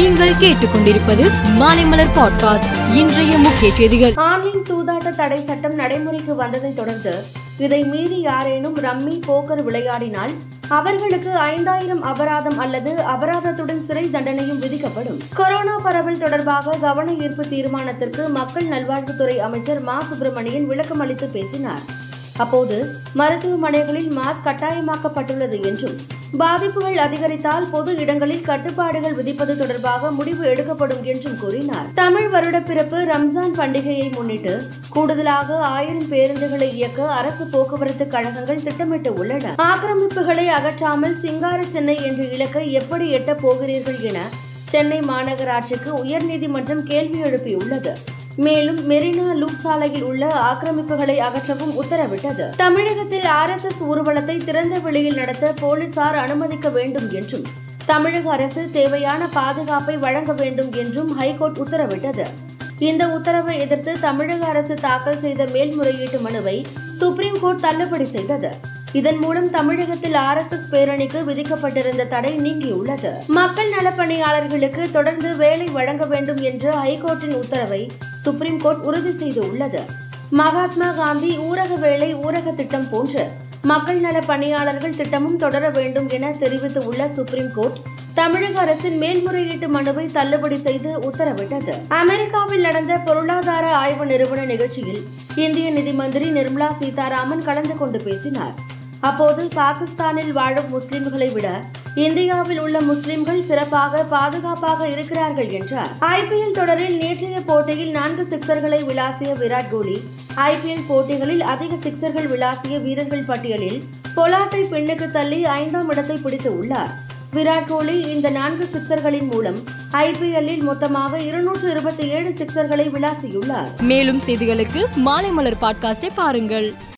நீங்கள் கேட்டுக்கொண்டிருப்பது மாலைமலர் பாட்காஸ்ட். இன்றைய முக்கிய செய்திகள். ஆன்லைன் சூதாட்ட தடை சட்டம் நடைமுறைக்கு வந்ததை தொடர்ந்து இதை மீறி யாரேனும் ரம்மி போக்கர் விளையாடினால் அவர்களுக்கு ஐந்தாயிரம் அபராதம் அல்லது அபராதத்துடன் சிறை தண்டனையும் விதிக்கப்படும். கொரோனா பரவல் தொடர்பாக கவன ஈர்ப்பு தீர்மானத்திற்கு மக்கள் நல்வாழ்வுத்துறை அமைச்சர் மா. சுப்பிரமணியன் விளக்கம் அளித்து பேசினார். அப்போது மருத்துவமனைகளில் மாஸ்க் கட்டாயமாக்கப்பட்டுள்ளது என்றும் பாதிப்புகள் அதிகரித்தால் பொது இடங்களில் கட்டுப்பாடுகள் விதிப்பது தொடர்பாக முடிவு எடுக்கப்படும் என்றும் கூறினார். தமிழ் வருட பிறப்பு ரம்ஜான் பண்டிகையை முன்னிட்டு கூடுதலாக ஆயிரம் பேருந்துகளை இயக்க அரசு போக்குவரத்து கழகங்கள் திட்டமிட்டு உள்ளன. ஆக்கிரமிப்புகளை அகற்றாமல் சிங்கார சென்னை என்ற இலக்கை எப்படி எட்டப் போகிறீர்கள் என சென்னை மாநகராட்சிக்கு உயர்நீதிமன்றம் கேள்வி எழுப்பியுள்ளது. மேலும் மெரினா லூப் சாலையில் உள்ள ஆக்கிரமிப்புகளை அகற்றவும் உத்தரவிட்டது. தமிழகத்தில் ஆர்எஸ்எஸ் ஊர்வலத்தை திறந்த வெளியில் நடத்த போலீசார் அனுமதிக்க வேண்டும் என்றும் தமிழக அரசு தேவையான பாதுகாப்பை வழங்க வேண்டும் என்றும் ஹைகோர்ட் உத்தரவிட்டது. இந்த உத்தரவை எதிர்த்து தமிழக அரசு தாக்கல் செய்த மேல்முறையீட்டு மனுவை சுப்ரீம் கோர்ட் தள்ளுபடி செய்தது. இதன் மூலம் தமிழகத்தில் ஆர்எஸ்எஸ் பேரணிக்கு விதிக்கப்பட்டிருந்த தடை நீங்கியுள்ளது. மக்கள் நலப்பணியாளர்களுக்கு தொடர்ந்து வேலை வழங்க வேண்டும் என்ற ஹைகோர்ட்டின் உத்தரவை சுப்ரீம் கோர்ட் உறுதி செய்துள்ளது. மகாத்மா காந்தி ஊரக வேலை ஊரக திட்டம் போன்று மக்கள் நல பணியாளர்கள் திட்டமும் தொடர வேண்டும் என தெரிவித்துள்ள சுப்ரீம் கோர்ட் தமிழக அரசின் மேல்முறையீட்டு மனுவை தள்ளுபடி செய்து உத்தரவிட்டது. அமெரிக்காவில் நடந்த பொருளாதார ஆய்வு நிறுவன நிகழ்ச்சியில் இந்திய நிதி மந்திரி நிர்மலா சீதாராமன் கலந்து கொண்டு பேசினார். அப்போது பாகிஸ்தானில் வாழும் முஸ்லிம்களை விட இந்தியாவில் உள்ள முஸ்லிம்கள் சிறப்பாக பாதுகாப்பாக இருக்கிறார்கள் என்றார். ஐபிஎல் தொடரில் நேற்றைய போட்டியில் நான்கு சிக்சர்களை விளாசிய விராட் கோலி ஐபிஎல் போட்டிகளில் அதிக சிக்சர்கள் விளாசிய வீரர்கள் பட்டியலில் பொலாட்டை பெண்ணுக்கு தள்ளி ஐந்தாம் இடத்தை பிடித்து உள்ளார். விராட் கோலி இந்த நான்கு சிக்சர்களின் மூலம் ஐபிஎல்லில் மொத்தமாக இருநூற்று இருபத்தி ஏழு சிக்சர்களை விளாசியுள்ளார். மேலும் செய்திகளுக்கு மாலை மலர் பாட்காஸ்டை பாருங்கள்.